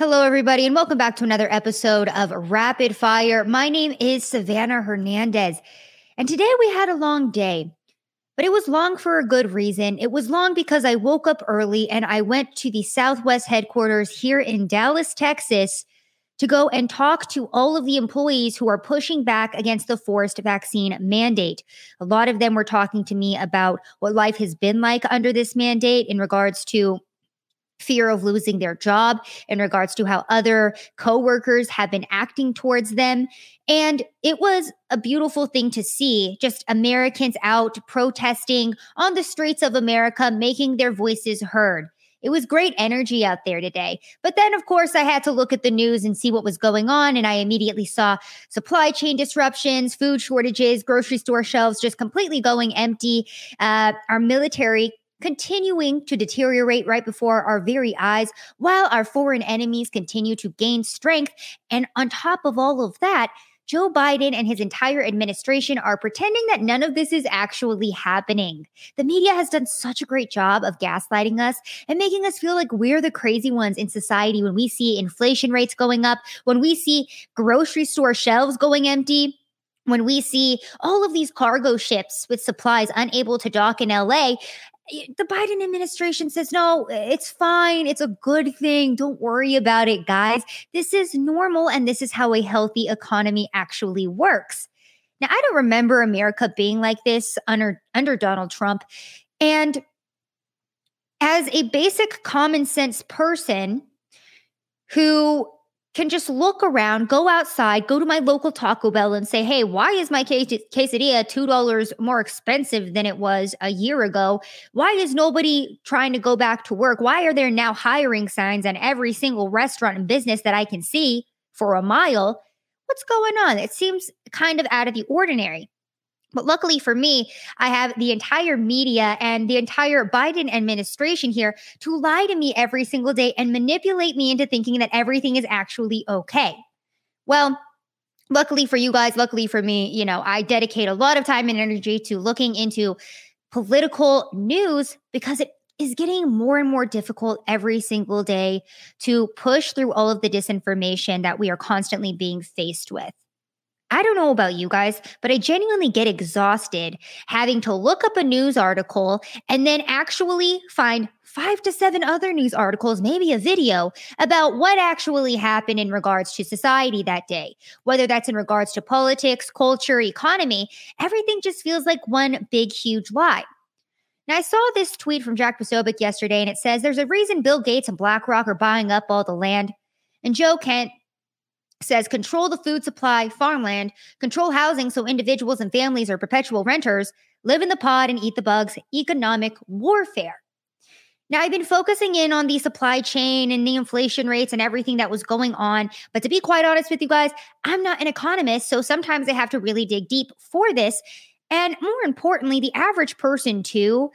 Hello, everybody, and welcome back to another episode of Rapid Fire. My name is Savannah Hernandez, and today we had a long day, but it was long for a good reason. It was long because I woke up early and I went to the Southwest headquarters here in Dallas, Texas, to go and talk to all of the employees who are pushing back against the forced vaccine mandate. A lot of them were talking to me about what life has been like under this mandate in regards to fear of losing their job in regards to how other coworkers have been acting towards them and it was a beautiful thing to see just Americans out protesting on the streets of America making their voices heard it was great energy out there today. But then, of course, I had to look at the news and see what was going on. And I immediately saw supply chain disruptions, food shortages, grocery store shelves just completely going empty. Uh, our military continuing to deteriorate right before our very eyes, while our foreign enemies continue to gain strength. And on top of all of that, Joe Biden and his entire administration are pretending that none of this is actually happening. The media has done such a great job of gaslighting us and making us feel like we're the crazy ones in society when we see inflation rates going up, when we see grocery store shelves going empty when we see all of these cargo ships with supplies unable to dock in LA, Eh, the Biden administration says, no, it's fine. It's a good thing. Don't worry about it, guys. This is normal. And this is how a healthy economy actually works. Now, I don't remember America being like this under, under Donald Trump. And as a basic common sense person who can just look around, go outside, go to my local Taco Bell and say, hey, why is my quesadilla $2 more expensive than it was a year ago? Why is nobody trying to go back to work? Why are there now hiring signs on every single restaurant and business that I can see for a mile? What's going on? It seems kind of out of the ordinary. But luckily for me, I have the entire media and the entire Biden administration here to lie to me every single day and manipulate me into thinking that everything is actually okay. Well, luckily for you guys, luckily for me, you know, I dedicate a lot of time and energy to looking into political news because it is getting more and more difficult every single day to push through all of the disinformation that we are constantly being faced with. I don't know about you guys, but I genuinely get exhausted having to look up a news article and then actually find five to seven other news articles, maybe a video about what actually happened in regards to society that day. Whether that's in regards to politics, culture, economy, everything just feels like one big, huge lie. Now, I saw this tweet from Jack Posobiec yesterday, and it says there's a reason Bill Gates and BlackRock are buying up all the land. And Joe Kent, says control the food supply, farmland, control housing so individuals and families are perpetual renters, live in the pod and eat the bugs, economic warfare. Now, I've been focusing in on the supply chain and the inflation rates and everything that was going on. But to be quite honest with you guys, I'm not an economist. So sometimes I have to really dig deep for this. And more importantly, the average person, too,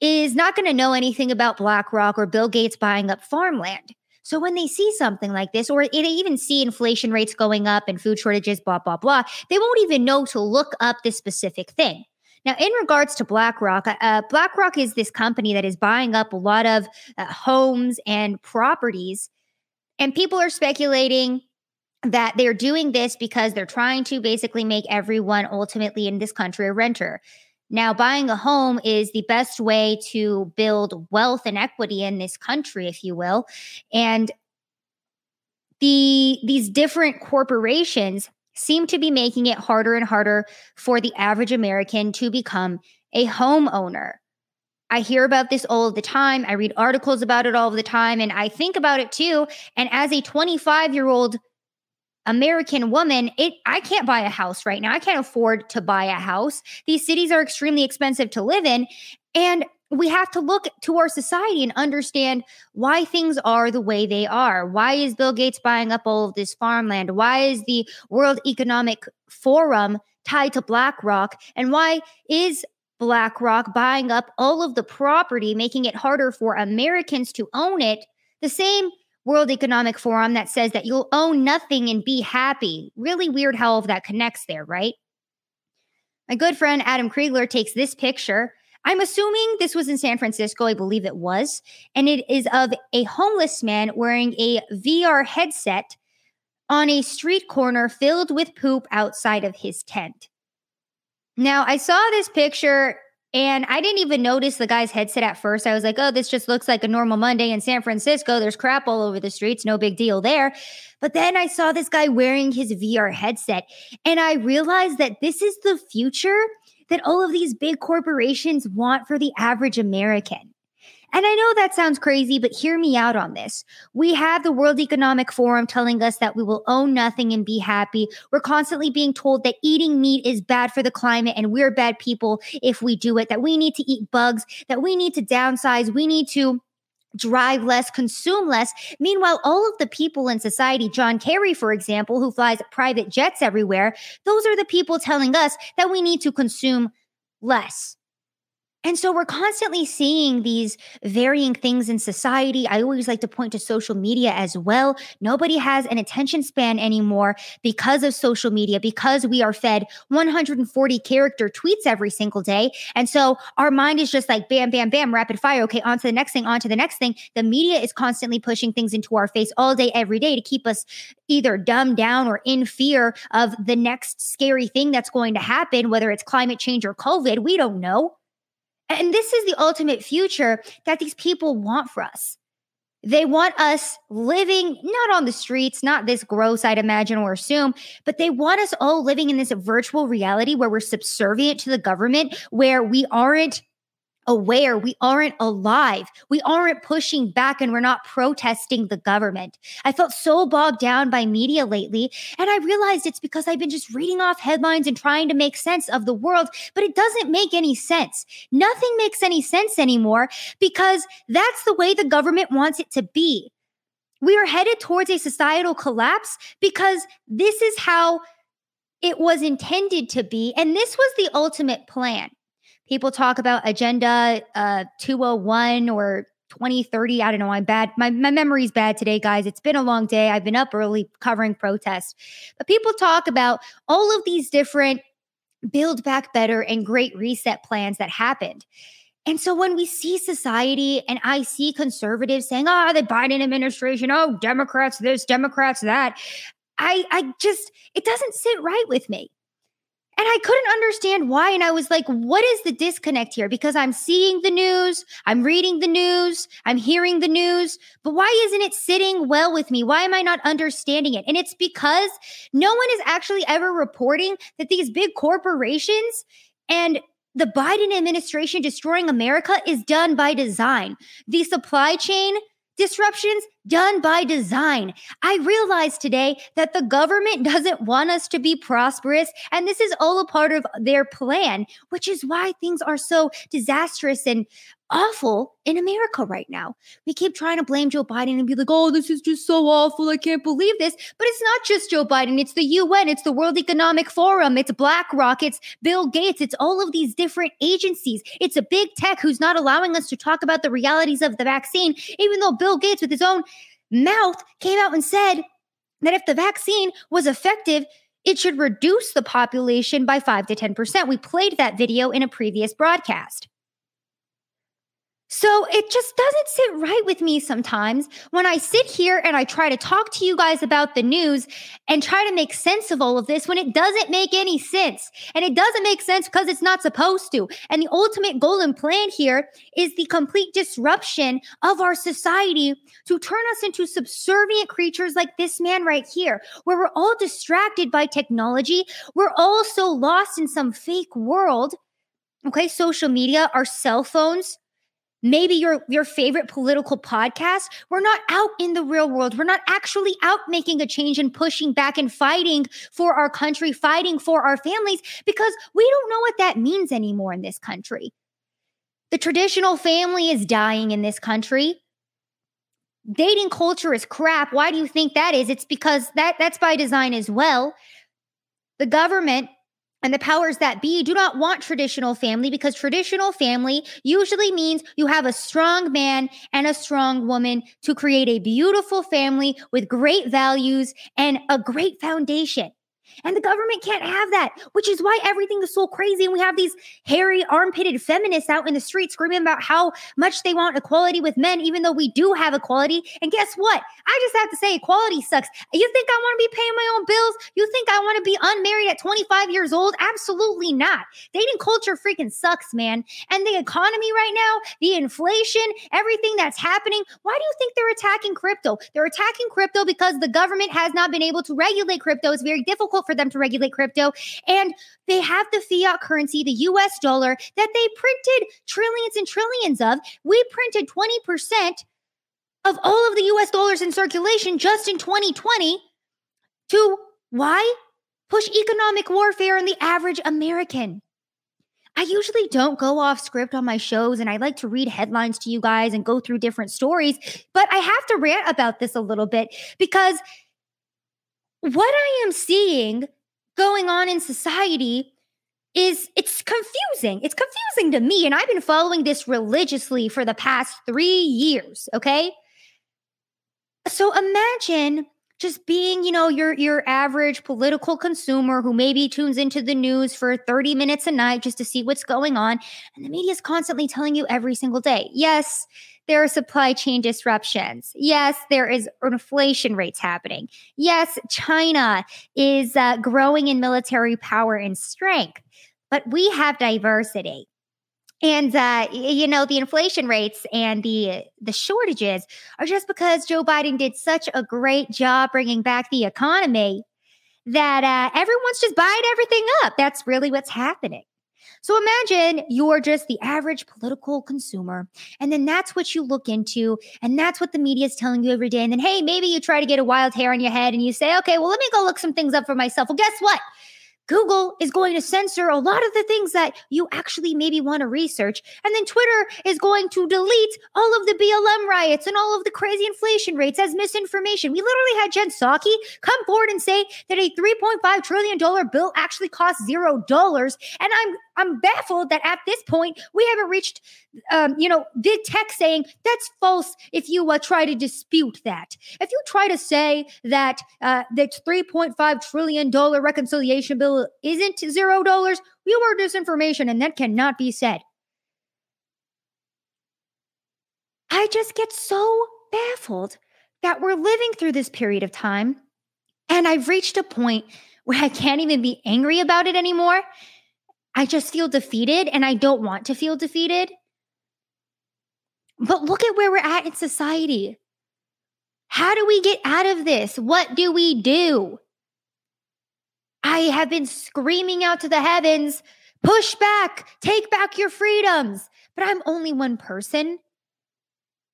is not going to know anything about BlackRock or Bill Gates buying up farmland. So when they see something like this, or they even see inflation rates going up and food shortages, blah, blah, blah, they won't even know to look up this specific thing. Now, in regards to BlackRock, uh, uh, BlackRock is this company that is buying up a lot of uh, homes and properties. And people are speculating that they're doing this because they're trying to basically make everyone ultimately in this country a renter. Now, buying a home is the best way to build wealth and equity in this country, if you will. And the these different corporations seem to be making it harder and harder for the average American to become a homeowner. I hear about this all the time. I read articles about it all the time, and I think about it too. And as a 25 year old American woman, it I can't buy a house right now. I can't afford to buy a house. These cities are extremely expensive to live in and we have to look to our society and understand why things are the way they are. Why is Bill Gates buying up all of this farmland? Why is the World Economic Forum tied to BlackRock? And why is BlackRock buying up all of the property, making it harder for Americans to own it? The same World Economic Forum that says that you'll own nothing and be happy. Really weird how all of that connects there, right? My good friend Adam Kriegler takes this picture. I'm assuming this was in San Francisco. I believe it was. And it is of a homeless man wearing a VR headset on a street corner filled with poop outside of his tent. Now, I saw this picture and I didn't even notice the guy's headset at first. I was like, oh, this just looks like a normal Monday in San Francisco. There's crap all over the streets. No big deal there. But then I saw this guy wearing his VR headset and I realized that this is the future that all of these big corporations want for the average American. And I know that sounds crazy, but hear me out on this. We have the World Economic Forum telling us that we will own nothing and be happy. We're constantly being told that eating meat is bad for the climate and we're bad people if we do it, that we need to eat bugs, that we need to downsize, we need to drive less, consume less. Meanwhile, all of the people in society, John Kerry, for example, who flies private jets everywhere, those are the people telling us that we need to consume less. And so we're constantly seeing these varying things in society. I always like to point to social media as well. Nobody has an attention span anymore because of social media, because we are fed 140 character tweets every single day. And so our mind is just like bam, bam, bam, rapid fire. Okay, on to the next thing, on to the next thing. The media is constantly pushing things into our face all day, every day to keep us either dumbed down or in fear of the next scary thing that's going to happen, whether it's climate change or COVID. We don't know. And this is the ultimate future that these people want for us. They want us living not on the streets, not this gross, I'd imagine or assume, but they want us all living in this virtual reality where we're subservient to the government, where we aren't aware we aren't alive. We aren't pushing back and we're not protesting the government. I felt so bogged down by media lately. And I realized it's because I've been just reading off headlines and trying to make sense of the world, but it doesn't make any sense. Nothing makes any sense anymore because that's the way the government wants it to be. We are headed towards a societal collapse because this is how it was intended to be. And this was the ultimate plan people talk about agenda uh, 201 or 2030 i don't know i'm bad my, my memory's bad today guys it's been a long day i've been up early covering protests but people talk about all of these different build back better and great reset plans that happened and so when we see society and I see conservatives saying, oh, the Biden administration, oh, Democrats this, Democrats that, I I just it doesn't sit right with me. And I couldn't understand why. And I was like, what is the disconnect here? Because I'm seeing the news, I'm reading the news, I'm hearing the news, but why isn't it sitting well with me? Why am I not understanding it? And it's because no one is actually ever reporting that these big corporations and the Biden administration destroying America is done by design. The supply chain disruptions done by design. I realized today that the government doesn't want us to be prosperous, and this is all a part of their plan, which is why things are so disastrous and awful in America right now. We keep trying to blame Joe Biden and be like, oh, this is just so awful. I can't believe this. But it's not just Joe Biden, it's the UN, it's the World Economic Forum, it's BlackRock, it's Bill Gates, it's all of these different agencies. It's a big tech who's not allowing us to talk about the realities of the vaccine, even though Bill Gates, with his own mouth came out and said that if the vaccine was effective, it should reduce the population by 5 to 10%. We played that video in a previous broadcast. So it just doesn't sit right with me sometimes when I sit here and I try to talk to you guys about the news and try to make sense of all of this when it doesn't make any sense. And it doesn't make sense because it's not supposed to. And the ultimate goal and plan here is the complete disruption of our society to turn us into subservient creatures like this man right here, where we're all distracted by technology. We're all so lost in some fake world. Okay, social media, our cell phones maybe your your favorite political podcast. We're not out in the real world. We're not actually out making a change and pushing back and fighting for our country fighting for our families because we don't know what that means anymore in this country. The traditional family is dying in this country. Dating culture is crap. Why do you think that is? It's because that that's by design as well. The government and the powers that be do not want traditional family because traditional family usually means you have a strong man and a strong woman to create a beautiful family with great values and a great foundation. And the government can't have that, which is why everything is so crazy. And we have these hairy, armpitted feminists out in the street screaming about how much they want equality with men, even though we do have equality. And guess what? I just have to say, equality sucks. You think I want to be paying my own bills? You think I want to be unmarried at 25 years old? Absolutely not. Dating culture freaking sucks, man. And the economy right now, the inflation, everything that's happening. Why do you think they're attacking crypto? They're attacking crypto because the government has not been able to regulate crypto. It's very difficult for them to regulate crypto. And they have the fiat currency, the US dollar, that they printed trillions and trillions of. We printed 20% of all of the US dollars in circulation just in 2020 to why? Push economic warfare on the average American. I usually don't go off script on my shows and I like to read headlines to you guys and go through different stories, but I have to rant about this a little bit because what I am seeing going on in society is it's confusing. It's confusing to me. And I've been following this religiously for the past three years. Okay. So imagine just being, you know, your your average political consumer who maybe tunes into the news for 30 minutes a night just to see what's going on. And the media is constantly telling you every single day, yes, there are supply chain disruptions. Yes, there is inflation rates happening. Yes, China is uh, growing in military power and strength, but we have diversity. And uh, you know the inflation rates and the the shortages are just because Joe Biden did such a great job bringing back the economy that uh, everyone's just buying everything up. That's really what's happening. So imagine you're just the average political consumer, and then that's what you look into, and that's what the media is telling you every day. And then, hey, maybe you try to get a wild hair on your head and you say, okay, well, let me go look some things up for myself. Well, guess what? Google is going to censor a lot of the things that you actually maybe want to research. And then Twitter is going to delete all of the BLM riots and all of the crazy inflation rates as misinformation. We literally had Jen Psaki come forward and say that a $3.5 trillion bill actually costs zero dollars. And I'm I'm baffled that at this point we haven't reached, um, you know, the tech saying that's false. If you uh, try to dispute that, if you try to say that uh, the 3.5 trillion dollar reconciliation bill isn't zero dollars, you are disinformation, and that cannot be said. I just get so baffled that we're living through this period of time, and I've reached a point where I can't even be angry about it anymore I just feel defeated and I don't want to feel defeated. But look at where we're at in society. How do we get out of this? What do we do? I have been screaming out to the heavens push back, take back your freedoms. But I'm only one person.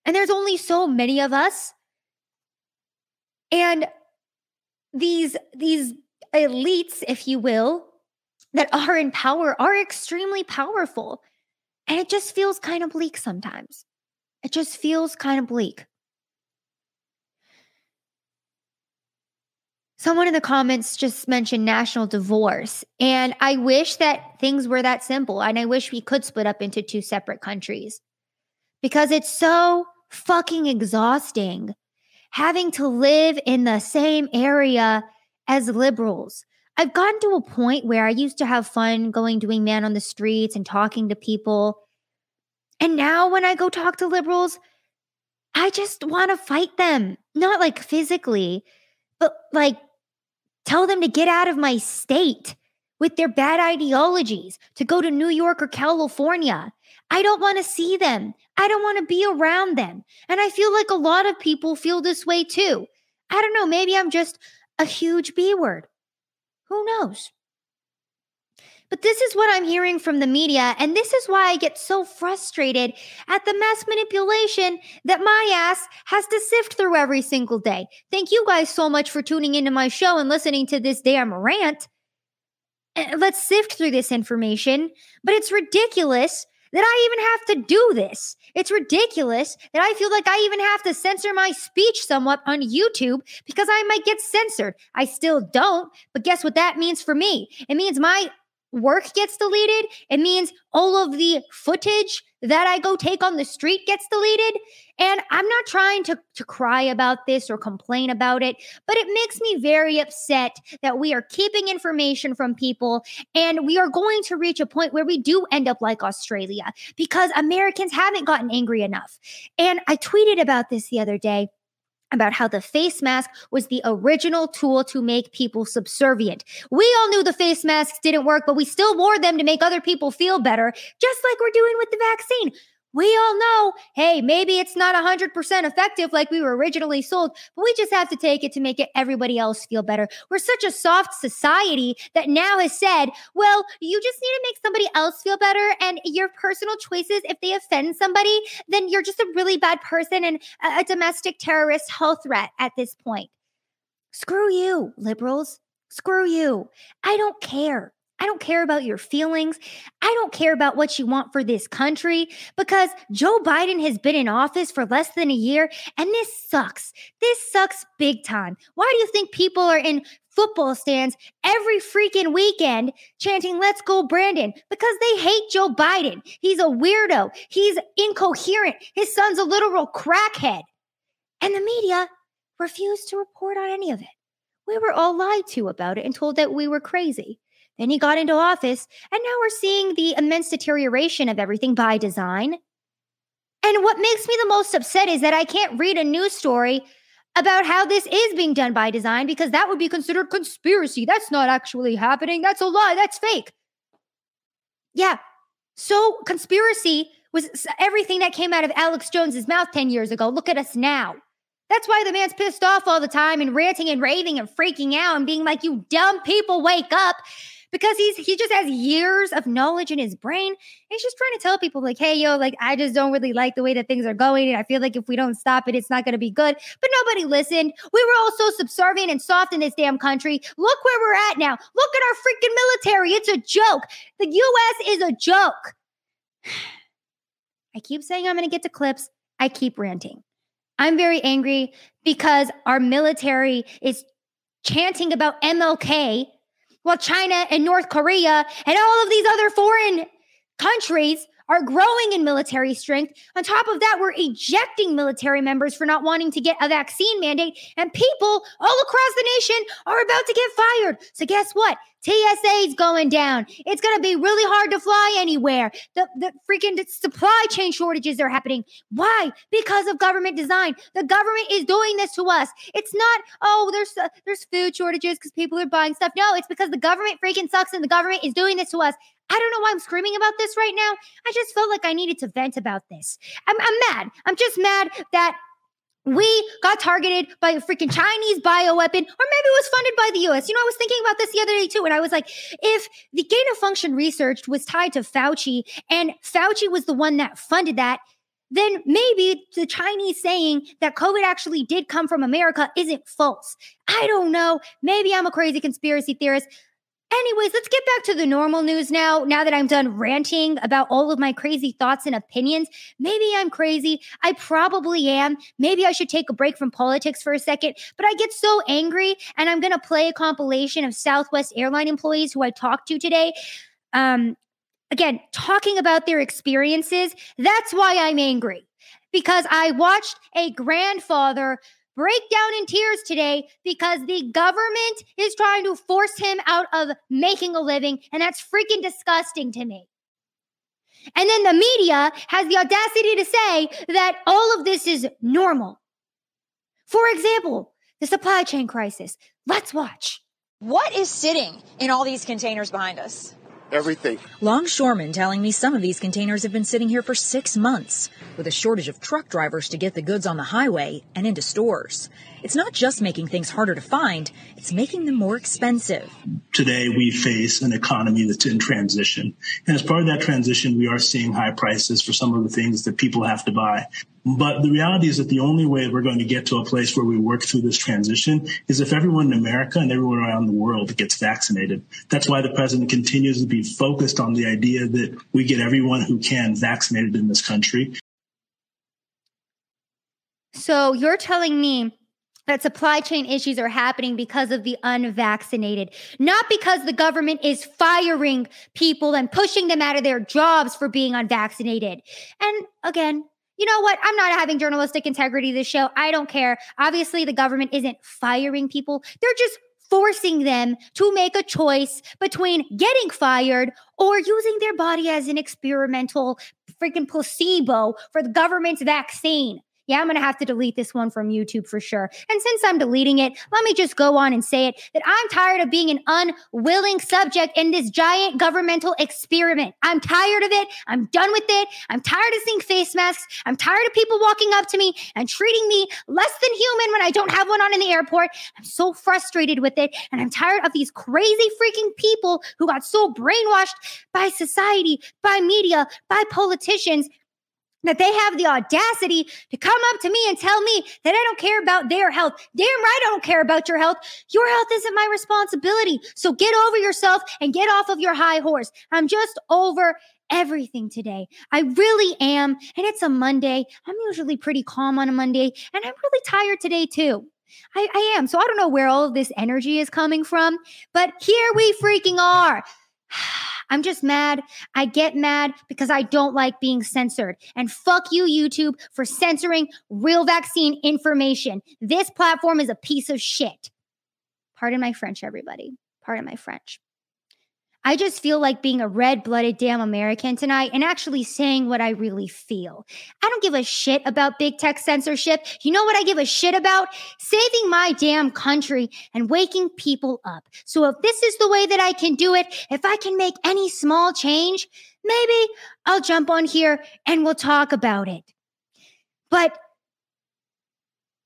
And there's only so many of us. And these, these elites, if you will, that are in power are extremely powerful. And it just feels kind of bleak sometimes. It just feels kind of bleak. Someone in the comments just mentioned national divorce. And I wish that things were that simple. And I wish we could split up into two separate countries because it's so fucking exhausting having to live in the same area as liberals I've gotten to a point where I used to have fun going doing man on the streets and talking to people. And now when I go talk to liberals, I just want to fight them. Not like physically, but like tell them to get out of my state with their bad ideologies, to go to New York or California. I don't want to see them. I don't want to be around them. And I feel like a lot of people feel this way too. I don't know, maybe I'm just a huge B word. Who knows? But this is what I'm hearing from the media, and this is why I get so frustrated at the mass manipulation that my ass has to sift through every single day. Thank you guys so much for tuning into my show and listening to this damn rant. Eh, let's sift through this information, but it's ridiculous that I even have to do this. It's ridiculous that I feel like I even have to censor my speech somewhat on YouTube because I might get censored. I still don't, but guess what that means for me? It means my work gets deleted. It means all of the footage that I go take on the street gets deleted. And I'm not trying to, to cry about this or complain about it, but it makes me very upset that we are keeping information from people and we are going to reach a point where we do end up like Australia because Americans haven't gotten angry enough. And I tweeted about this the other day about how the face mask was the original tool to make people subservient. We all knew the face masks didn't work, but we still wore them to make other people feel better, just like we're doing with the vaccine we all know, hey, maybe it's not 100% effective like we were originally sold, but we just have to take it to make it everybody else feel better. We're such a soft society that now has said, well, you just need to make somebody else feel better. And your personal choices, if they offend somebody, then you're just a really bad person and a, a domestic terrorist health threat at this point. Screw you, liberals. Screw you. I don't care. I don't care about your feelings. I don't care about what you want for this country because Joe Biden has been in office for less than a year and this sucks. This sucks big time. Why do you think people are in football stands every freaking weekend chanting, Let's go, Brandon? Because they hate Joe Biden. He's a weirdo. He's incoherent. His son's a literal crackhead. And the media refused to report on any of it. We were all lied to about it and told that we were crazy. Then he got into office, and now we're seeing the immense deterioration of everything by design. And what makes me the most upset is that I can't read a news story about how this is being done by design because that would be considered conspiracy. That's not actually happening. That's a lie. That's fake. Yeah. So, conspiracy was everything that came out of Alex Jones's mouth 10 years ago. Look at us now. That's why the man's pissed off all the time and ranting and raving and freaking out and being like, you dumb people, wake up because he's he just has years of knowledge in his brain. he's just trying to tell people like, hey, yo, like I just don't really like the way that things are going, and I feel like if we don't stop it, it's not going to be good. But nobody listened. We were all so subservient and soft in this damn country. Look where we're at now. Look at our freaking military. It's a joke. The U.S. is a joke. I keep saying I'm going to get to clips. I keep ranting. I'm very angry because our military is chanting about MLK while China and North Korea and all of these other foreign countries are growing in military strength. On top of that, we're ejecting military members for not wanting to get a vaccine mandate, and people all across the nation are about to get fired. So, guess what? TSA is going down. It's going to be really hard to fly anywhere. The, the freaking supply chain shortages are happening. Why? Because of government design. The government is doing this to us. It's not, oh, there's uh, there's food shortages because people are buying stuff. No, it's because the government freaking sucks and the government is doing this to us. I don't know why I'm screaming about this right now. I just felt like I needed to vent about this. I'm, I'm mad. I'm just mad that we got targeted by a freaking Chinese bioweapon, or maybe it was funded by the US. You know, I was thinking about this the other day too, and I was like, if the gain of function research was tied to Fauci and Fauci was the one that funded that, then maybe the Chinese saying that COVID actually did come from America isn't false. I don't know. Maybe I'm a crazy conspiracy theorist. Anyways, let's get back to the normal news now. Now that I'm done ranting about all of my crazy thoughts and opinions, maybe I'm crazy. I probably am. Maybe I should take a break from politics for a second, but I get so angry and I'm going to play a compilation of Southwest airline employees who I talked to today. Um, again, talking about their experiences. That's why I'm angry because I watched a grandfather break down in tears today because the government is trying to force him out of making a living. And that's freaking disgusting to me. And then the media has the audacity to say that all of this is normal. For example, the supply chain crisis. Let's watch. What is sitting in all these containers behind us? Everything. Longshoremen telling me some of these containers have been sitting here for six months, with a shortage of truck drivers to get the goods on the highway and into stores. It's not just making things harder to find, it's making them more expensive. Today, we face an economy that's in transition. And as part of that transition, we are seeing high prices for some of the things that people have to buy. But the reality is that the only way we're going to get to a place where we work through this transition is if everyone in America and everyone around the world gets vaccinated. That's why the president continues to be focused on the idea that we get everyone who can vaccinated in this country. So you're telling me that supply chain issues are happening because of the unvaccinated, not because the government is firing people and pushing them out of their jobs for being unvaccinated. And again, you know what? I'm not having journalistic integrity this show. I don't care. Obviously, the government isn't firing people. They're just forcing them to make a choice between getting fired or using their body as an experimental freaking placebo for the government's vaccine. Yeah, I'm going to have to delete this one from YouTube for sure. And since I'm deleting it, let me just go on and say it that I'm tired of being an unwilling subject in this giant governmental experiment. I'm tired of it. I'm done with it. I'm tired of seeing face masks. I'm tired of people walking up to me and treating me less than human when I don't have one on in the airport. I'm so frustrated with it. And I'm tired of these crazy freaking people who got so brainwashed by society, by media, by politicians that they have the audacity to come up to me and tell me that I don't care about their health. Damn right, I don't care about your health. Your health isn't my responsibility. So get over yourself and get off of your high horse. I'm just over everything today. I really am. And it's a Monday. I'm usually pretty calm on a Monday, and I'm really tired today too. I, I am. So I don't know where all this energy is coming from, but here we freaking are. I'm just mad. I get mad because I don't like being censored. And fuck you, YouTube, for censoring real vaccine information. This platform is a piece of shit. Pardon my French, everybody. Pardon my French. I just feel like being a red blooded damn American tonight and actually saying what I really feel. I don't give a shit about big tech censorship. You know what I give a shit about? Saving my damn country and waking people up. So if this is the way that I can do it, if I can make any small change, maybe I'll jump on here and we'll talk about it. But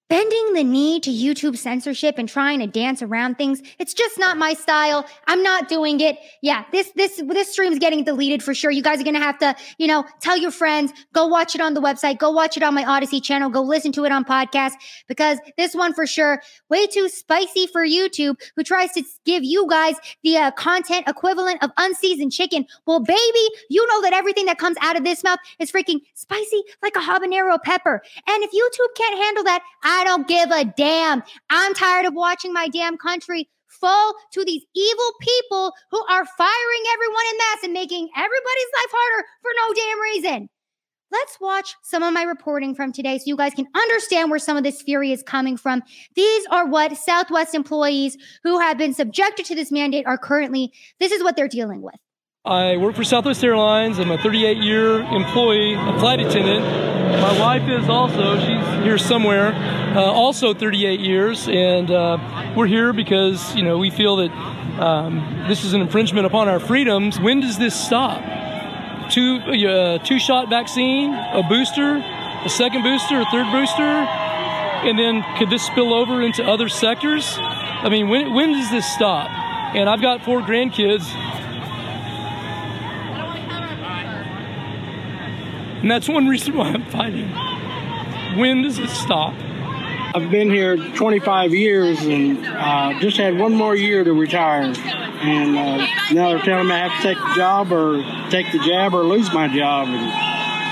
bending the knee to YouTube censorship and trying to dance around things. It's just not my style. I'm not doing it. Yeah, this this this stream's getting deleted for sure. You guys are going to have to, you know, tell your friends, go watch it on the website, go watch it on my Odysee channel, go listen to it on podcast because this one for sure way too spicy for YouTube who tries to give you guys the uh, content equivalent of unseasoned chicken. Well, baby, you know that everything that comes out of this mouth is freaking spicy like a habanero pepper. And if YouTube can't handle that, I don't give a damn. I'm tired of watching my damn country fall to these evil people who are firing everyone in mass and making everybody's life harder for no damn reason. Let's watch some of my reporting from today so you guys can understand where some of this fury is coming from. These are what Southwest employees who have been subjected to this mandate are currently, this is what they're dealing with. I work for Southwest Airlines. I'm a 38 year employee, a flight attendant. My wife is also, she's here somewhere, uh, also 38 years. And uh, we're here because, you know, we feel that um, this is an infringement upon our freedoms. When does this stop? Two, uh, two shot vaccine, a booster, a second booster, a third booster, and then could this spill over into other sectors? I mean, when, when does this stop? And I've got four grandkids And that's one reason why I'm fighting. When does it stop? I've been here 25 years and uh, just had one more year to retire. And uh, now they're telling me I have to take the job or take the jab or lose my job. And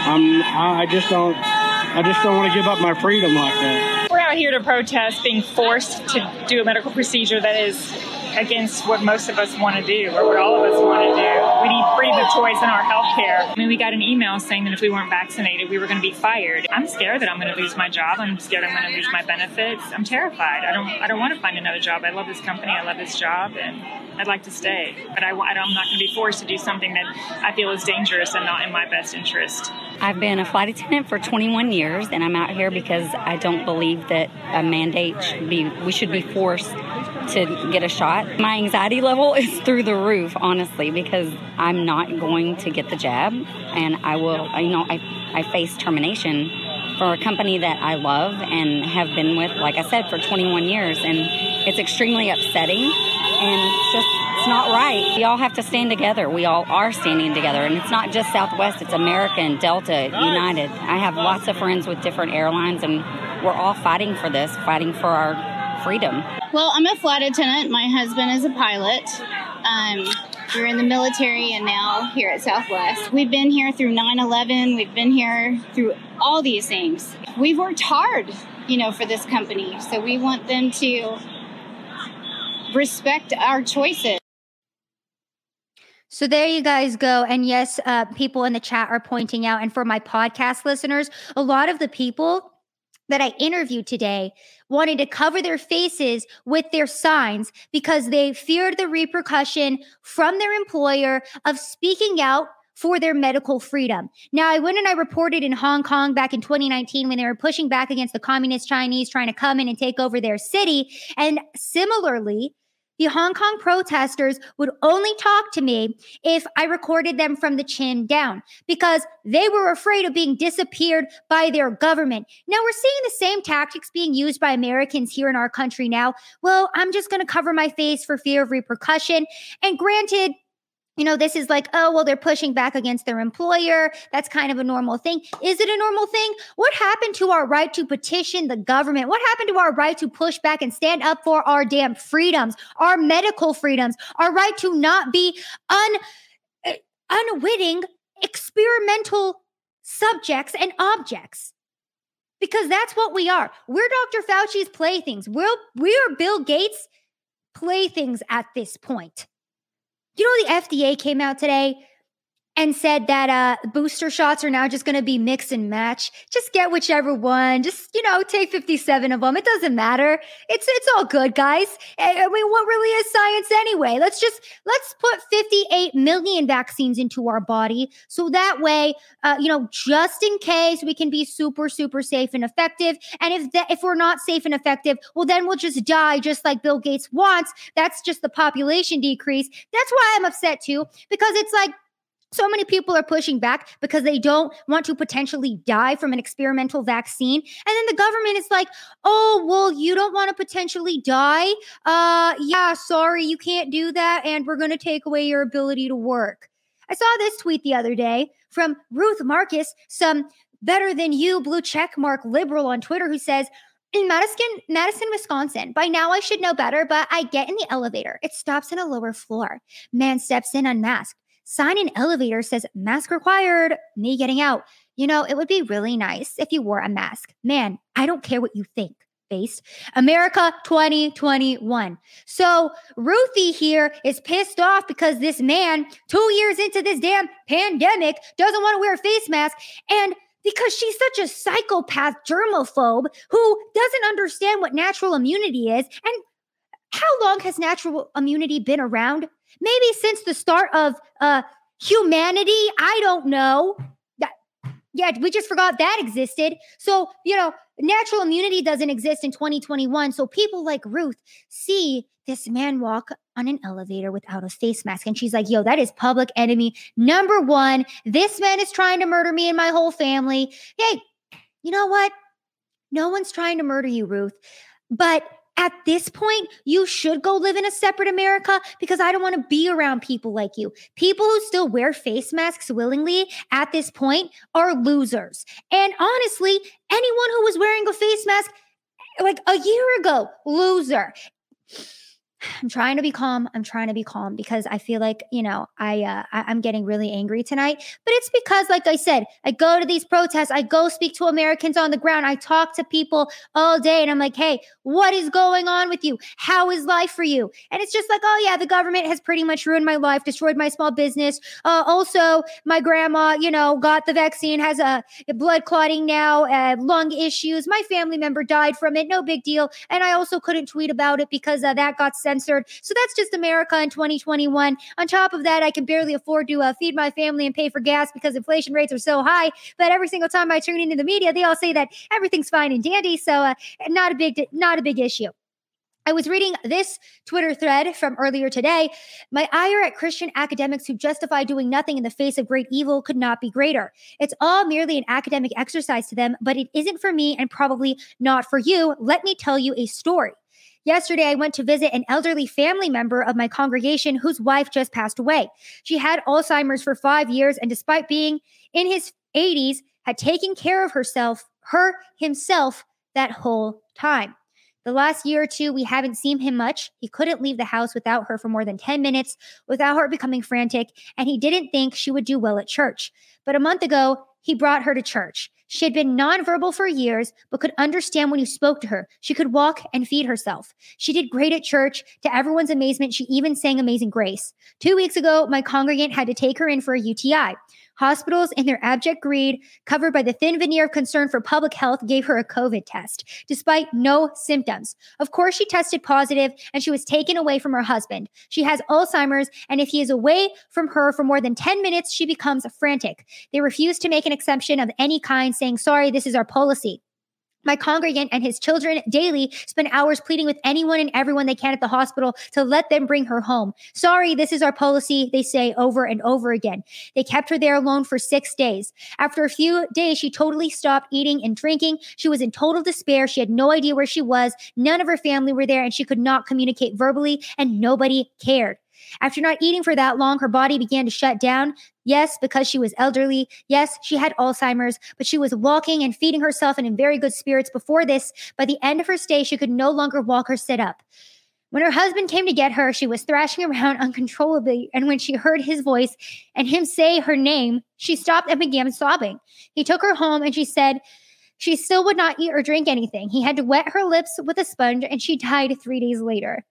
I'm, I just don't, I just don't want to give up my freedom like that. We're out here to protest being forced to do a medical procedure that is against what most of us want to do or what all of us want to do. We need freedom of choice in our health care. I mean, we got an email saying that if we weren't vaccinated, we were going to be fired. I'm scared that I'm going to lose my job. I'm scared I'm going to lose my benefits. I'm terrified. I don't, I don't want to find another job. I love this company. I love this job and I'd like to stay. But I, I'm not going to be forced to do something that I feel is dangerous and not in my best interest. I've been a flight attendant for 21 years and I'm out here because I don't believe that a mandate should be, we should be forced to get a shot. My anxiety level is through the roof, honestly, because I'm not going to get the jab, and I will. You know, I I face termination for a company that I love and have been with, like I said, for 21 years, and it's extremely upsetting, and it's just it's not right. We all have to stand together. We all are standing together, and it's not just Southwest; it's American, Delta, United. I have lots of friends with different airlines, and we're all fighting for this, fighting for our freedom. Well, I'm a flight attendant. My husband is a pilot. Um, we are in the military and now here at Southwest. We've been here through 9 11. We've been here through all these things. We've worked hard, you know, for this company. So we want them to respect our choices. So there you guys go. And yes, uh, people in the chat are pointing out, and for my podcast listeners, a lot of the people that I interviewed today wanted to cover their faces with their signs because they feared the repercussion from their employer of speaking out for their medical freedom. Now, I went and I reported in Hong Kong back in 2019 when they were pushing back against the communist Chinese trying to come in and take over their city. And similarly, the Hong Kong protesters would only talk to me if I recorded them from the chin down because they were afraid of being disappeared by their government. Now we're seeing the same tactics being used by Americans here in our country now. Well, I'm just going to cover my face for fear of repercussion. And granted, you know, this is like, oh, well, they're pushing back against their employer. That's kind of a normal thing. Is it a normal thing? What happened to our right to petition the government? What happened to our right to push back and stand up for our damn freedoms, our medical freedoms, our right to not be un, eh, unwitting experimental subjects and objects? Because that's what we are. We're Dr. Fauci's playthings. We're, we're Bill Gates' playthings at this point. You know, the FDA came out today and said that uh, booster shots are now just going to be mix and match. Just get whichever one. Just you know, take fifty-seven of them. It doesn't matter. It's it's all good, guys. I mean, what really is science anyway? Let's just let's put fifty-eight million vaccines into our body, so that way, uh, you know, just in case we can be super super safe and effective. And if if we're not safe and effective, well, then we'll just die, just like Bill Gates wants. That's just the population decrease. That's why I'm upset too, because it's like so many people are pushing back because they don't want to potentially die from an experimental vaccine. And then the government is like, oh, well, you don't want to potentially die? Uh, yeah, sorry, you can't do that. And we're going to take away your ability to work. I saw this tweet the other day from Ruth Marcus, some better than you blue check mark liberal on Twitter, who says, in Madison, Madison, Wisconsin. By now I should know better, but I get in the elevator. It stops in a lower floor. Man steps in unmasked. Sign in elevator says mask required, me getting out. You know, it would be really nice if you wore a mask. Man, I don't care what you think. Based America 2021. So Ruthie here is pissed off because this man, two years into this damn pandemic, doesn't want to wear a face mask. And because she's such a psychopath germaphobe who doesn't understand what natural immunity is. And how long has natural immunity been around? Maybe since the start of uh, humanity. I don't know. Yeah, we just forgot that existed. So, you know, natural immunity doesn't exist in 2021. So people like Ruth see this man walk on an elevator without a face mask. And she's like, yo, that is public enemy number one. This man is trying to murder me and my whole family. Hey, you know what? No one's trying to murder you, Ruth. But at this point, you should go live in a separate America because I don't want to be around people like you. People who still wear face masks willingly at this point are losers. And honestly, anyone who was wearing a face mask like a year ago, loser. I'm trying to be calm. I'm trying to be calm because I feel like, you know, I, uh, I am getting really angry tonight. But it's because like I said, I go to these protests, I go speak to Americans on the ground, I talk to people all day and I'm like, "Hey, what is going on with you? How is life for you?" And it's just like, "Oh yeah, the government has pretty much ruined my life, destroyed my small business. Uh, also, my grandma, you know, got the vaccine, has a, a blood clotting now, uh, lung issues. My family member died from it. No big deal. And I also couldn't tweet about it because uh, that got sent censored. So that's just America in 2021. On top of that, I can barely afford to uh, feed my family and pay for gas because inflation rates are so high. But every single time I tune into the media, they all say that everything's fine and dandy. So uh, not a big, not a big issue. I was reading this Twitter thread from earlier today. My ire at Christian academics who justify doing nothing in the face of great evil could not be greater. It's all merely an academic exercise to them, but it isn't for me and probably not for you. Let me tell you a story. Yesterday, I went to visit an elderly family member of my congregation whose wife just passed away. She had Alzheimer's for five years, and despite being in his 80s, had taken care of herself, her himself, that whole time. The last year or two, we haven't seen him much. He couldn't leave the house without her for more than 10 minutes without her becoming frantic, and he didn't think she would do well at church. But a month ago, he brought her to church. She had been nonverbal for years, but could understand when you spoke to her. She could walk and feed herself. She did great at church. To everyone's amazement, she even sang Amazing Grace. Two weeks ago, my congregant had to take her in for a UTI. Hospitals, in their abject greed, covered by the thin veneer of concern for public health, gave her a COVID test, despite no symptoms. Of course, she tested positive and she was taken away from her husband. She has Alzheimer's, and if he is away from her for more than 10 minutes, she becomes frantic. They refuse to make an exception of any kind, saying, Sorry, this is our policy. My congregant and his children daily spend hours pleading with anyone and everyone they can at the hospital to let them bring her home. Sorry, this is our policy, they say over and over again. They kept her there alone for six days. After a few days, she totally stopped eating and drinking. She was in total despair. She had no idea where she was. None of her family were there, and she could not communicate verbally, and nobody cared. After not eating for that long, her body began to shut down. Yes, because she was elderly. Yes, she had Alzheimer's, but she was walking and feeding herself and in very good spirits before this. By the end of her stay, she could no longer walk or sit up. When her husband came to get her, she was thrashing around uncontrollably, and when she heard his voice and him say her name, she stopped and began sobbing. He took her home and she said she still would not eat or drink anything. He had to wet her lips with a sponge, and she died three days later.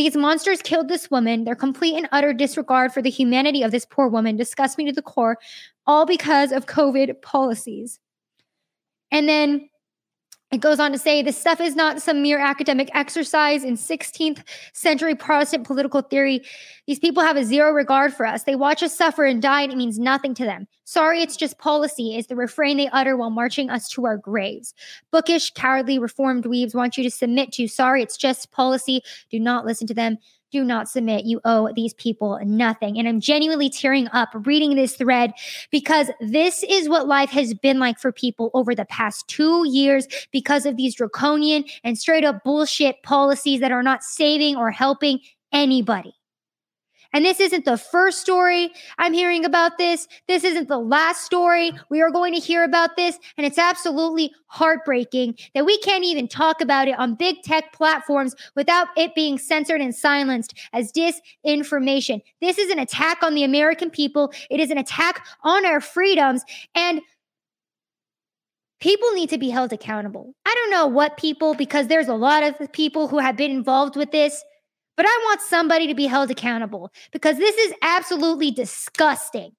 These monsters killed this woman. Their complete and utter disregard for the humanity of this poor woman disgusts me to the core, all because of COVID policies. And then it goes on to say this stuff is not some mere academic exercise in 16th century Protestant political theory. These people have a zero regard for us. They watch us suffer and die, and it means nothing to them. Sorry, it's just policy, is the refrain they utter while marching us to our graves. Bookish, cowardly, reformed weaves want you to submit to. Sorry, it's just policy. Do not listen to them do not submit. You owe these people nothing. And I'm genuinely tearing up reading this thread because this is what life has been like for people over the past two years because of these draconian and straight up bullshit policies that are not saving or helping anybody. And this isn't the first story I'm hearing about this. This isn't the last story we are going to hear about this. And it's absolutely heartbreaking that we can't even talk about it on big tech platforms without it being censored and silenced as disinformation. This is an attack on the American people. It is an attack on our freedoms. And people need to be held accountable. I don't know what people, because there's a lot of people who have been involved with this. But I want somebody to be held accountable because this is absolutely disgusting.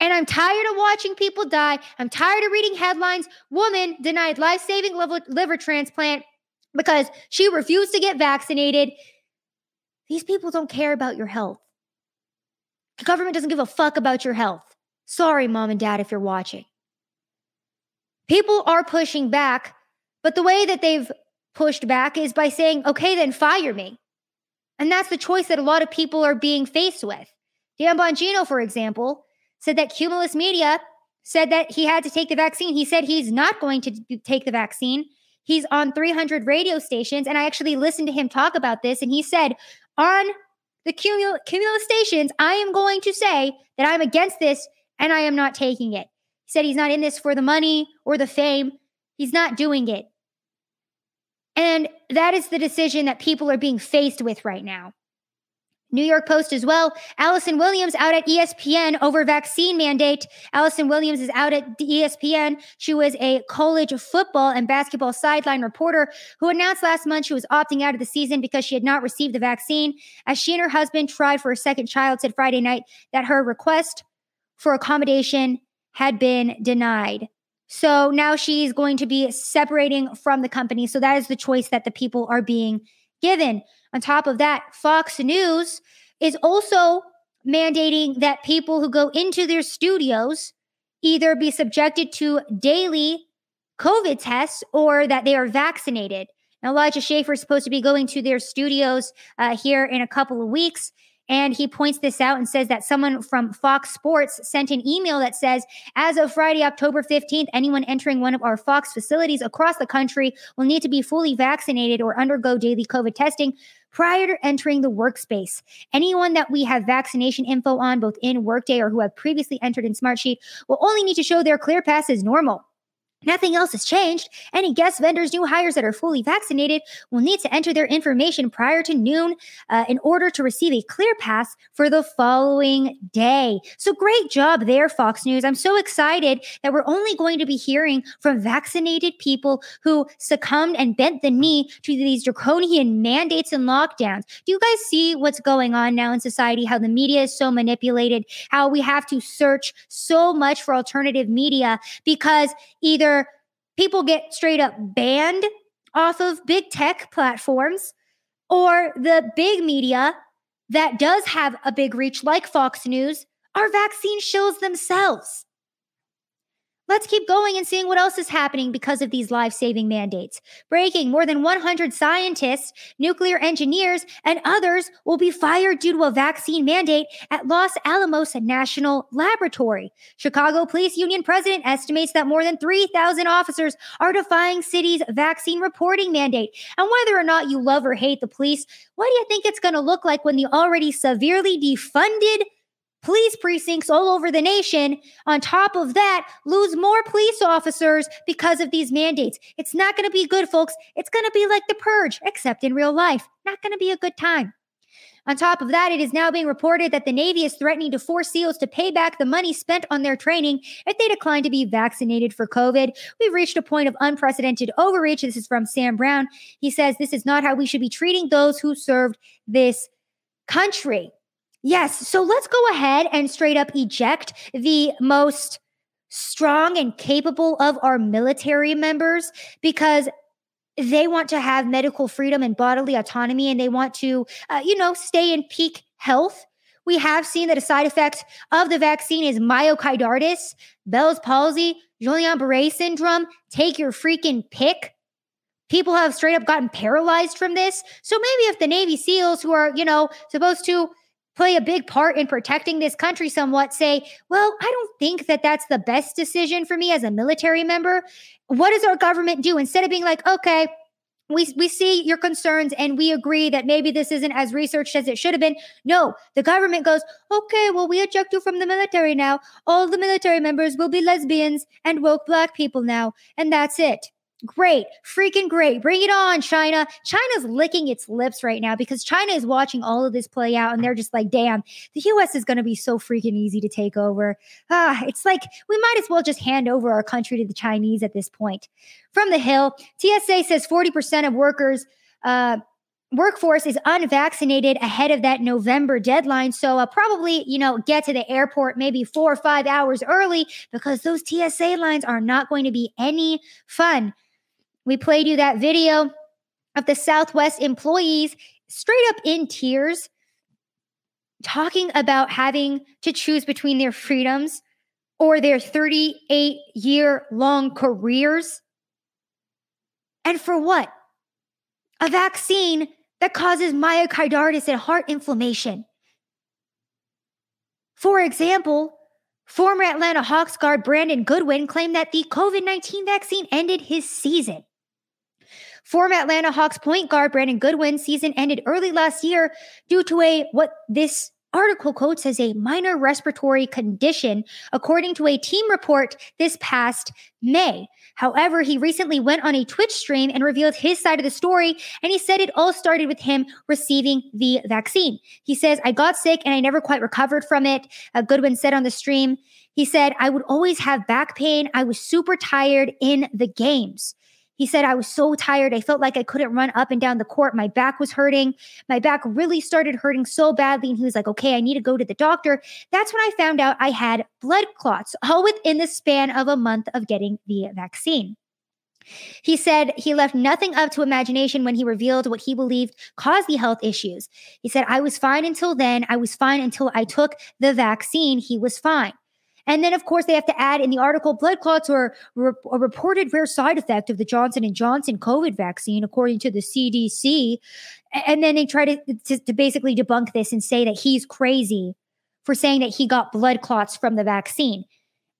And I'm tired of watching people die. I'm tired of reading headlines. Woman denied life saving liver transplant because she refused to get vaccinated. These people don't care about your health. The government doesn't give a fuck about your health. Sorry, mom and dad, if you're watching. People are pushing back, but the way that they've pushed back is by saying, okay, then fire me. And that's the choice that a lot of people are being faced with. Dan Bongino, for example, said that Cumulus Media said that he had to take the vaccine. He said he's not going to take the vaccine. He's on 300 radio stations. And I actually listened to him talk about this. And he said, on the Cumul- Cumulus stations, I am going to say that I'm against this and I am not taking it. He said he's not in this for the money or the fame. He's not doing it. And that is the decision that people are being faced with right now. New York Post as well. Allison Williams out at ESPN over vaccine mandate. Allison Williams is out at ESPN. She was a college football and basketball sideline reporter who announced last month she was opting out of the season because she had not received the vaccine. As she and her husband tried for a second child, said Friday night that her request for accommodation had been denied. So now she's going to be separating from the company. So that is the choice that the people are being given. On top of that, Fox News is also mandating that people who go into their studios either be subjected to daily COVID tests or that they are vaccinated. Now, Elijah Schaffer is supposed to be going to their studios uh, here in a couple of weeks. And he points this out and says that someone from Fox Sports sent an email that says, as of Friday, October 15th, anyone entering one of our Fox facilities across the country will need to be fully vaccinated or undergo daily COVID testing prior to entering the workspace. Anyone that we have vaccination info on, both in Workday or who have previously entered in Smartsheet, will only need to show their clear pass as normal. Nothing else has changed. Any guest vendors, new hires that are fully vaccinated will need to enter their information prior to noon uh, in order to receive a clear pass for the following day. So great job there, Fox News. I'm so excited that we're only going to be hearing from vaccinated people who succumbed and bent the knee to these draconian mandates and lockdowns. Do you guys see what's going on now in society? How the media is so manipulated, how we have to search so much for alternative media because either people get straight up banned off of big tech platforms or the big media that does have a big reach, like Fox News, are vaccine shills themselves. Let's keep going and seeing what else is happening because of these life saving mandates. Breaking more than 100 scientists, nuclear engineers, and others will be fired due to a vaccine mandate at Los Alamos National Laboratory. Chicago Police Union president estimates that more than 3,000 officers are defying city's vaccine reporting mandate. And whether or not you love or hate the police, what do you think it's going to look like when the already severely defunded police precincts all over the nation. On top of that, lose more police officers because of these mandates. It's not going to be good, folks. It's going to be like the purge, except in real life. Not going to be a good time. On top of that, it is now being reported that the Navy is threatening to force SEALs to pay back the money spent on their training if they decline to be vaccinated for COVID. We've reached a point of unprecedented overreach. This is from Sam Brown. He says this is not how we should be treating those who served this country. Yes. So let's go ahead and straight up eject the most strong and capable of our military members because they want to have medical freedom and bodily autonomy and they want to, uh, you know, stay in peak health. We have seen that a side effect of the vaccine is myocarditis, Bell's palsy, Guillain-Barré syndrome. Take your freaking pick. People have straight up gotten paralyzed from this. So maybe if the Navy SEALs, who are, you know, supposed to play a big part in protecting this country somewhat say, well, I don't think that that's the best decision for me as a military member. What does our government do instead of being like, okay, we, we see your concerns and we agree that maybe this isn't as researched as it should have been. No, the government goes, okay, well, we eject you from the military now. All the military members will be lesbians and woke black people now. And that's it. Great, freaking great. Bring it on, China. China's licking its lips right now because China is watching all of this play out and they're just like, damn, the US is going to be so freaking easy to take over. Ah, it's like we might as well just hand over our country to the Chinese at this point. From the Hill, TSA says 40% of workers, uh, workforce is unvaccinated ahead of that November deadline. So uh, probably, you know, get to the airport maybe four or five hours early because those TSA lines are not going to be any fun. We played you that video of the Southwest employees straight up in tears talking about having to choose between their freedoms or their 38 year long careers. And for what? A vaccine that causes myocarditis and heart inflammation. For example, former Atlanta Hawks guard Brandon Goodwin claimed that the COVID 19 vaccine ended his season. Former Atlanta Hawks point guard Brandon Goodwin's season ended early last year due to a what this article quotes as a minor respiratory condition, according to a team report this past May. However, he recently went on a Twitch stream and revealed his side of the story, and he said it all started with him receiving the vaccine. He says, I got sick and I never quite recovered from it. Uh, Goodwin said on the stream, he said, I would always have back pain. I was super tired in the games. He said, I was so tired. I felt like I couldn't run up and down the court. My back was hurting. My back really started hurting so badly. And he was like, okay, I need to go to the doctor. That's when I found out I had blood clots, all within the span of a month of getting the vaccine. He said he left nothing up to imagination when he revealed what he believed caused the health issues. He said, I was fine until then. I was fine until I took the vaccine. He was fine. And then, of course, they have to add in the article, blood clots are a reported rare side effect of the Johnson and Johnson COVID vaccine, according to the CDC. And then they try to, to, to basically debunk this and say that he's crazy for saying that he got blood clots from the vaccine.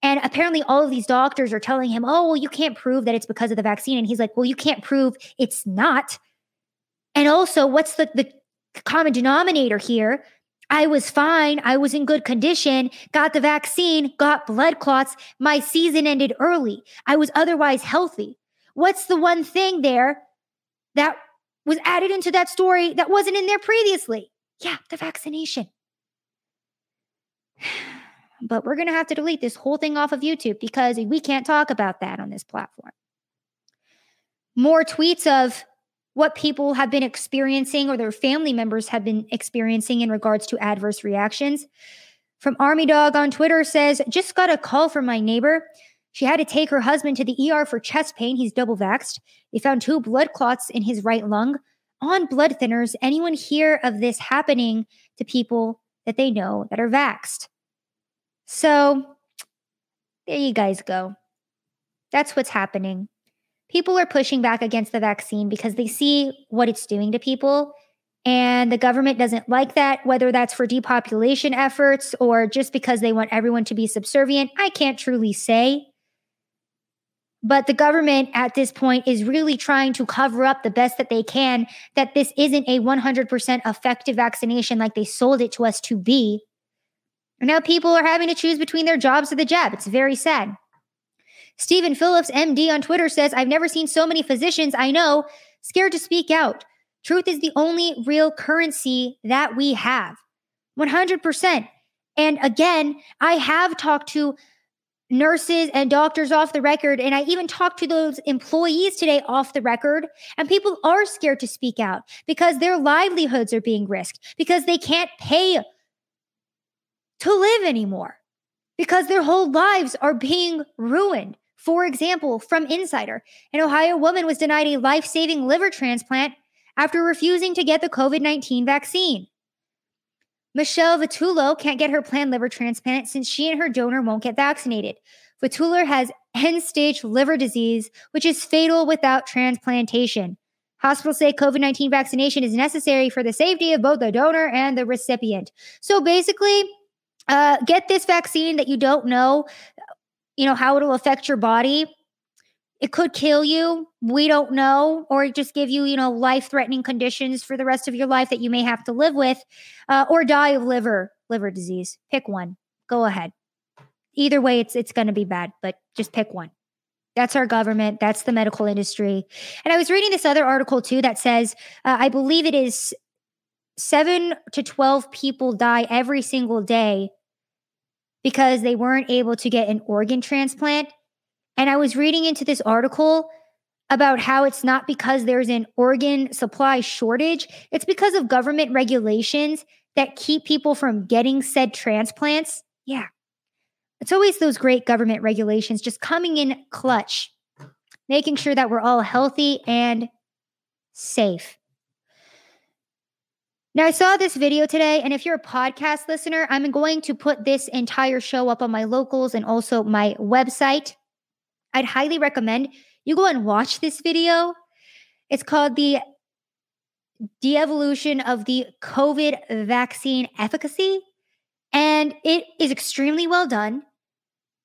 And apparently, all of these doctors are telling him, oh, well, you can't prove that it's because of the vaccine. And he's like, well, you can't prove it's not. And also, what's the, the common denominator here? I was fine. I was in good condition, got the vaccine, got blood clots. My season ended early. I was otherwise healthy. What's the one thing there that was added into that story that wasn't in there previously? Yeah, the vaccination. But we're going to have to delete this whole thing off of YouTube because we can't talk about that on this platform. More tweets of what people have been experiencing or their family members have been experiencing in regards to adverse reactions. From Army Dog on Twitter says, just got a call from my neighbor. She had to take her husband to the ER for chest pain. He's double vaxxed. They found two blood clots in his right lung on blood thinners. Anyone hear of this happening to people that they know that are vaxxed? So there you guys go. That's what's happening. People are pushing back against the vaccine because they see what it's doing to people. And the government doesn't like that, whether that's for depopulation efforts or just because they want everyone to be subservient. I can't truly say. But the government at this point is really trying to cover up the best that they can that this isn't a 100% effective vaccination like they sold it to us to be. And now people are having to choose between their jobs or the jab. It's very sad. Stephen Phillips, MD, on Twitter says, I've never seen so many physicians I know scared to speak out. Truth is the only real currency that we have. 100%. And again, I have talked to nurses and doctors off the record, and I even talked to those employees today off the record. And people are scared to speak out because their livelihoods are being risked, because they can't pay to live anymore because their whole lives are being ruined. For example, from Insider, an Ohio woman was denied a life saving liver transplant after refusing to get the COVID 19 vaccine. Michelle Vitullo can't get her planned liver transplant since she and her donor won't get vaccinated. Vitullo has end stage liver disease, which is fatal without transplantation. Hospitals say COVID 19 vaccination is necessary for the safety of both the donor and the recipient. So basically, uh, get this vaccine that you don't know, you know, how it'll affect your body. It could kill you. We don't know, or just give you, you know, life threatening conditions for the rest of your life that you may have to live with, uh, or die of liver liver disease. Pick one. Go ahead. Either way, it's it's going to be bad, but just pick one. That's our government. That's the medical industry. And I was reading this other article too that says, uh, I believe it is seven to 12 people die every single day because they weren't able to get an organ transplant. And I was reading into this article about how it's not because there's an organ supply shortage, it's because of government regulations that keep people from getting said transplants. Yeah. It's always those great government regulations just coming in clutch, making sure that we're all healthy and safe. Now, I saw this video today, and if you're a podcast listener, I'm going to put this entire show up on my locals and also my website. I'd highly recommend you go and watch this video. It's called The De Evolution of the COVID Vaccine Efficacy, and it is extremely well done.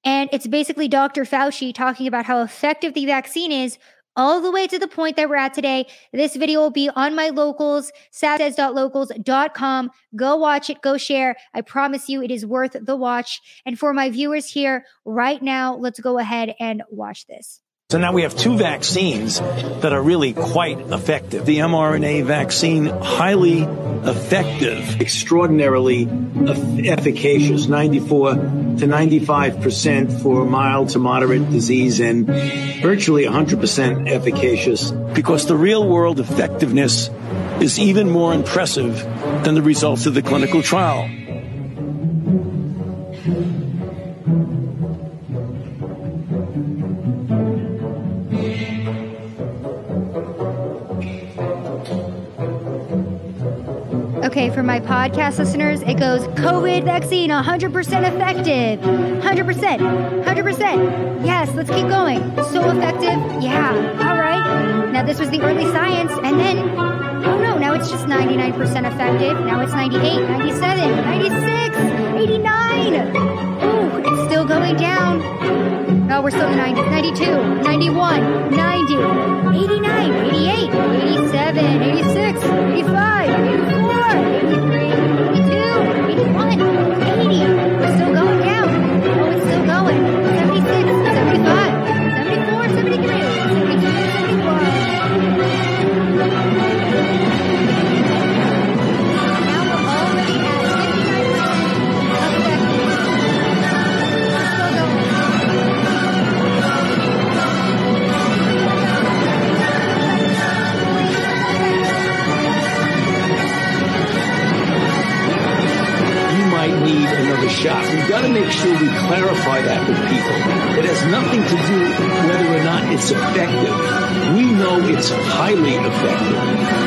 And it's basically Dr. Fauci talking about how effective the vaccine is all the way to the point that we're at today. This video will be on my locals, says.locals.com. Go watch it, go share. I promise you it is worth the watch. And for my viewers here right now, let's go ahead and watch this. So now we have two vaccines that are really quite effective. The mRNA vaccine, highly effective, extraordinarily efficacious, 94 to 95% for mild to moderate disease and virtually 100% efficacious because the real world effectiveness is even more impressive than the results of the clinical trial. Okay, for my podcast listeners, it goes COVID vaccine 100% effective. 100%. 100%. Yes, let's keep going. So effective. Yeah. All right. Now, this was the early science. And then, oh no, now it's just 99% effective. Now it's 98, 97, 96, 89. Ooh, it's still going down. Oh, we're still in the 90s. 92, 91, 90, 89, 88, 87, 86, 85, 84. 83, got to make sure we clarify that with people. It has nothing to do whether or not it's effective. We know it's highly effective.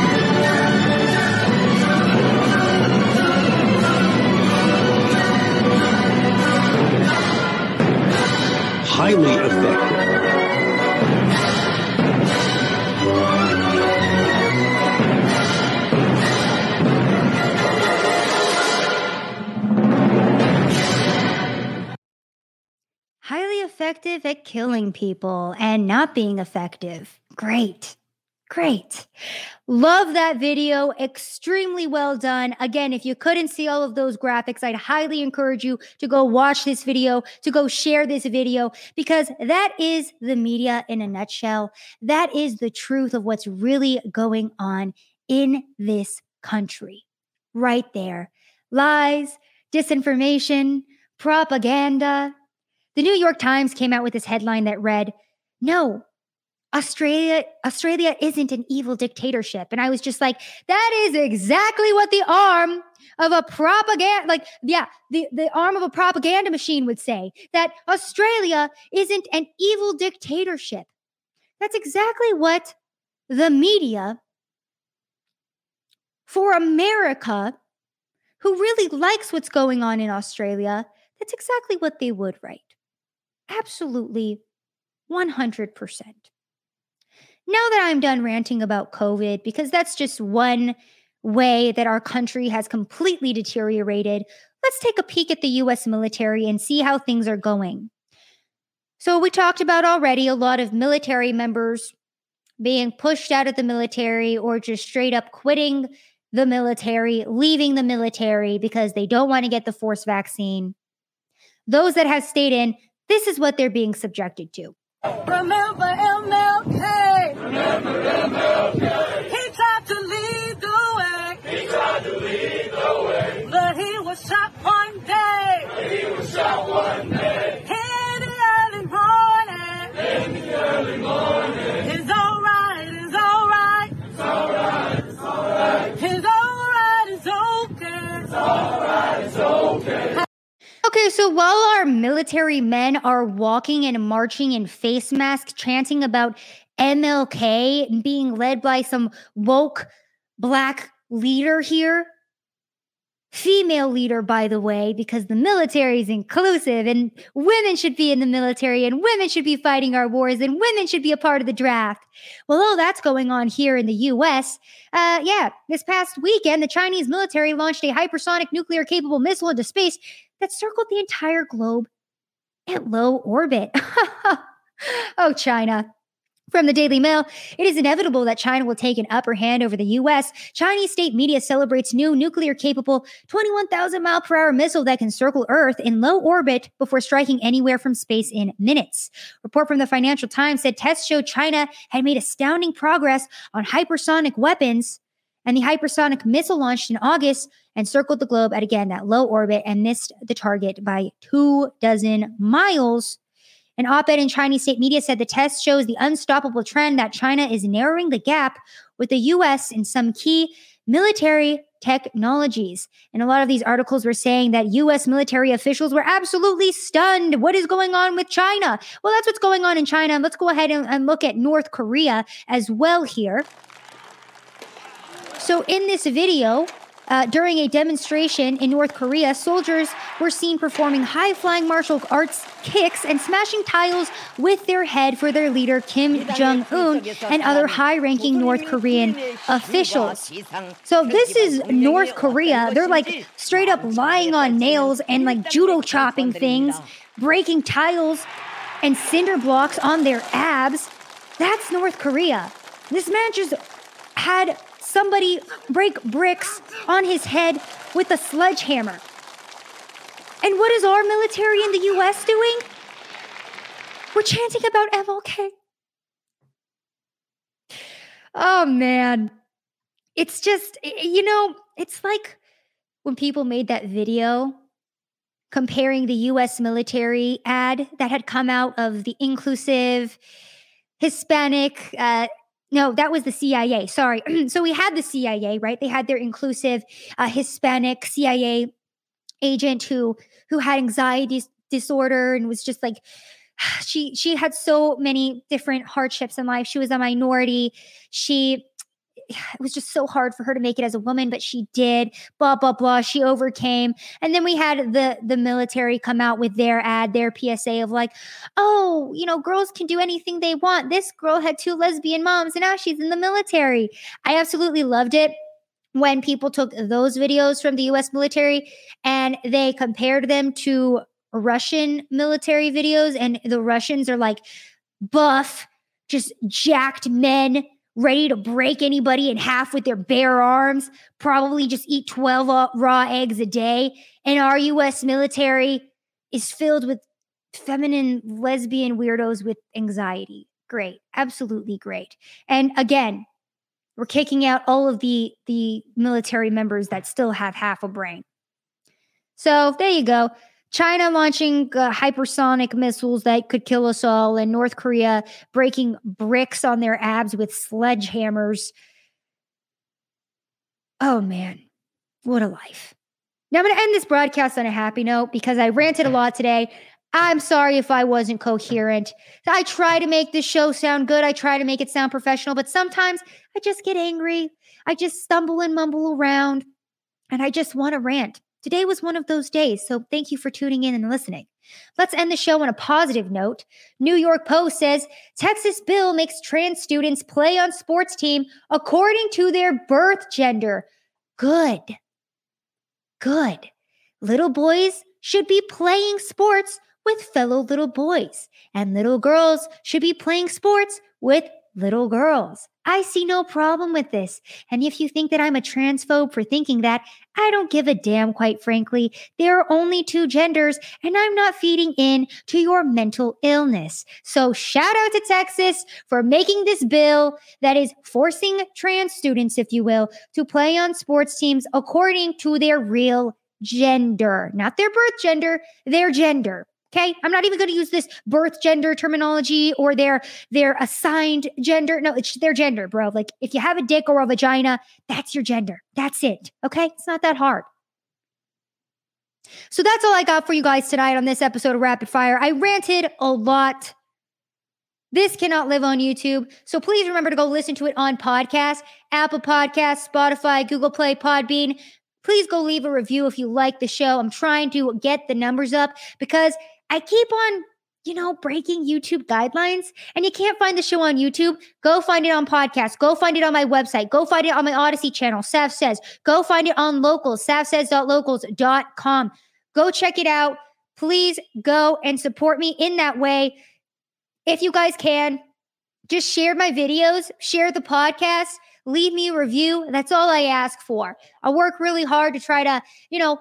highly effective. Effective at killing people and not being effective. Great. Great. Love that video. Extremely well done. Again, if you couldn't see all of those graphics, I'd highly encourage you to go watch this video, to go share this video, because that is the media in a nutshell. That is the truth of what's really going on in this country. Right there. Lies, disinformation, propaganda. The New York Times came out with this headline that read, No, Australia Australia isn't an evil dictatorship. And I was just like, that is exactly what the arm of a propaganda like yeah, the the arm of a propaganda machine would say that Australia isn't an evil dictatorship. That's exactly what the media for America who really likes what's going on in Australia, that's exactly what they would write. Absolutely 100% now that I'm done ranting about COVID, because that's just one way that our country has completely deteriorated, let's take a peek at the US military and see how things are going. So, we talked about already a lot of military members being pushed out of the military or just straight up quitting the military, leaving the military because they don't want to get the force vaccine. Those that have stayed in, this is what they're being subjected to. So while our military men are walking and marching in face masks, chanting about MLK and being led by some woke black leader here, female leader, by the way, because the military is inclusive and women should be in the military and women should be fighting our wars and women should be a part of the draft. Well, all that's going on here in the US. Uh, yeah, this past weekend, the Chinese military launched a hypersonic nuclear capable missile into space that circled the entire globe at low orbit. oh, China. From the Daily Mail, it is inevitable that China will take an upper hand over the U.S. Chinese state media celebrates new nuclear capable 21,000 mile per hour missile that can circle Earth in low orbit before striking anywhere from space in minutes. Report from the Financial Times said tests showed China had made astounding progress on hypersonic weapons and the hypersonic missile launched in August and circled the globe at again that low orbit and missed the target by two dozen miles. An op ed in Chinese state media said the test shows the unstoppable trend that China is narrowing the gap with the US in some key military technologies. And a lot of these articles were saying that US military officials were absolutely stunned. What is going on with China? Well, that's what's going on in China. Let's go ahead and, and look at North Korea as well here. So, in this video, uh, during a demonstration in North Korea, soldiers were seen performing high flying martial arts kicks and smashing tiles with their head for their leader, Kim Jong un, and other high ranking North Korean officials. So, this is North Korea. They're like straight up lying on nails and like judo chopping things, breaking tiles and cinder blocks on their abs. That's North Korea. This man just had somebody break bricks on his head with a sledgehammer. And what is our military in the US doing? We're chanting about MLK. Oh man. It's just, you know, it's like when people made that video comparing the US military ad that had come out of the inclusive Hispanic uh, no, that was the CIA. Sorry. so we had the CIA, right? They had their inclusive uh, Hispanic CIA agent who who had anxiety disorder and was just like she she had so many different hardships in life. She was a minority. She it was just so hard for her to make it as a woman, but she did. Blah blah blah. She overcame, and then we had the the military come out with their ad, their PSA of like, oh, you know, girls can do anything they want. This girl had two lesbian moms, and now she's in the military. I absolutely loved it when people took those videos from the US military and they compared them to Russian military videos, and the Russians are like buff, just jacked men ready to break anybody in half with their bare arms, probably just eat 12 raw eggs a day. And our US military is filled with feminine lesbian weirdos with anxiety. Great. Absolutely great. And again, we're kicking out all of the the military members that still have half a brain. So there you go. China launching uh, hypersonic missiles that could kill us all, and North Korea breaking bricks on their abs with sledgehammers. Oh man, what a life. Now I'm going to end this broadcast on a happy note because I ranted a lot today. I'm sorry if I wasn't coherent. I try to make this show sound good. I try to make it sound professional, but sometimes I just get angry. I just stumble and mumble around and I just want to rant. Today was one of those days, so thank you for tuning in and listening. Let's end the show on a positive note. New York Post says Texas bill makes trans students play on sports team according to their birth gender. Good. Good. Little boys should be playing sports with fellow little boys, and little girls should be playing sports with little girls. I see no problem with this. And if you think that I'm a transphobe for thinking that, I don't give a damn, quite frankly. There are only two genders, and I'm not feeding in to your mental illness. So, shout out to Texas for making this bill that is forcing trans students, if you will, to play on sports teams according to their real gender, not their birth gender, their gender. Okay. I'm not even going to use this birth gender terminology or their their assigned gender. No, it's their gender, bro. Like if you have a dick or a vagina, that's your gender. That's it. Okay. It's not that hard. So that's all I got for you guys tonight on this episode of Rapid Fire. I ranted a lot. This cannot live on YouTube. So please remember to go listen to it on podcast, Apple Podcasts, Spotify, Google Play, Podbean. Please go leave a review if you like the show. I'm trying to get the numbers up because I keep on, you know, breaking YouTube guidelines and you can't find the show on YouTube. Go find it on podcast. Go find it on my website. Go find it on my Odysee channel, Sav Says. Go find it on locals, savsays.locals.com. Go check it out. Please go and support me in that way. If you guys can, just share my videos, share the podcast, leave me a review. That's all I ask for. I work really hard to try to, you know,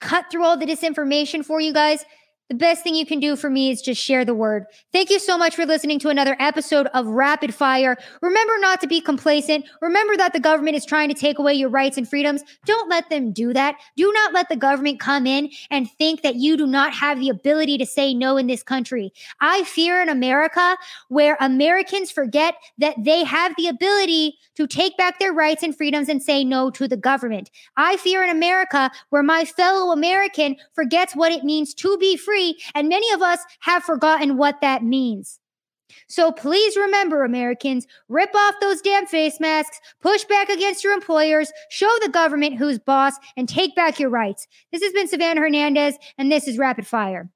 cut through all the disinformation for you guys the best thing you can do for me is just share the word. Thank you so much for listening to another episode of Rapid Fire. Remember not to be complacent. Remember that the government is trying to take away your rights and freedoms. Don't let them do that. Do not let the government come in and think that you do not have the ability to say no in this country. I fear in America where Americans forget that they have the ability to take back their rights and freedoms and say no to the government. I fear in America where my fellow American forgets what it means to be free free, and many of us have forgotten what that means. So please remember, Americans, rip off those damn face masks, push back against your employers, show the government who's boss, and take back your rights. This has been Savannah Hernandez, and this is Rapid Fire.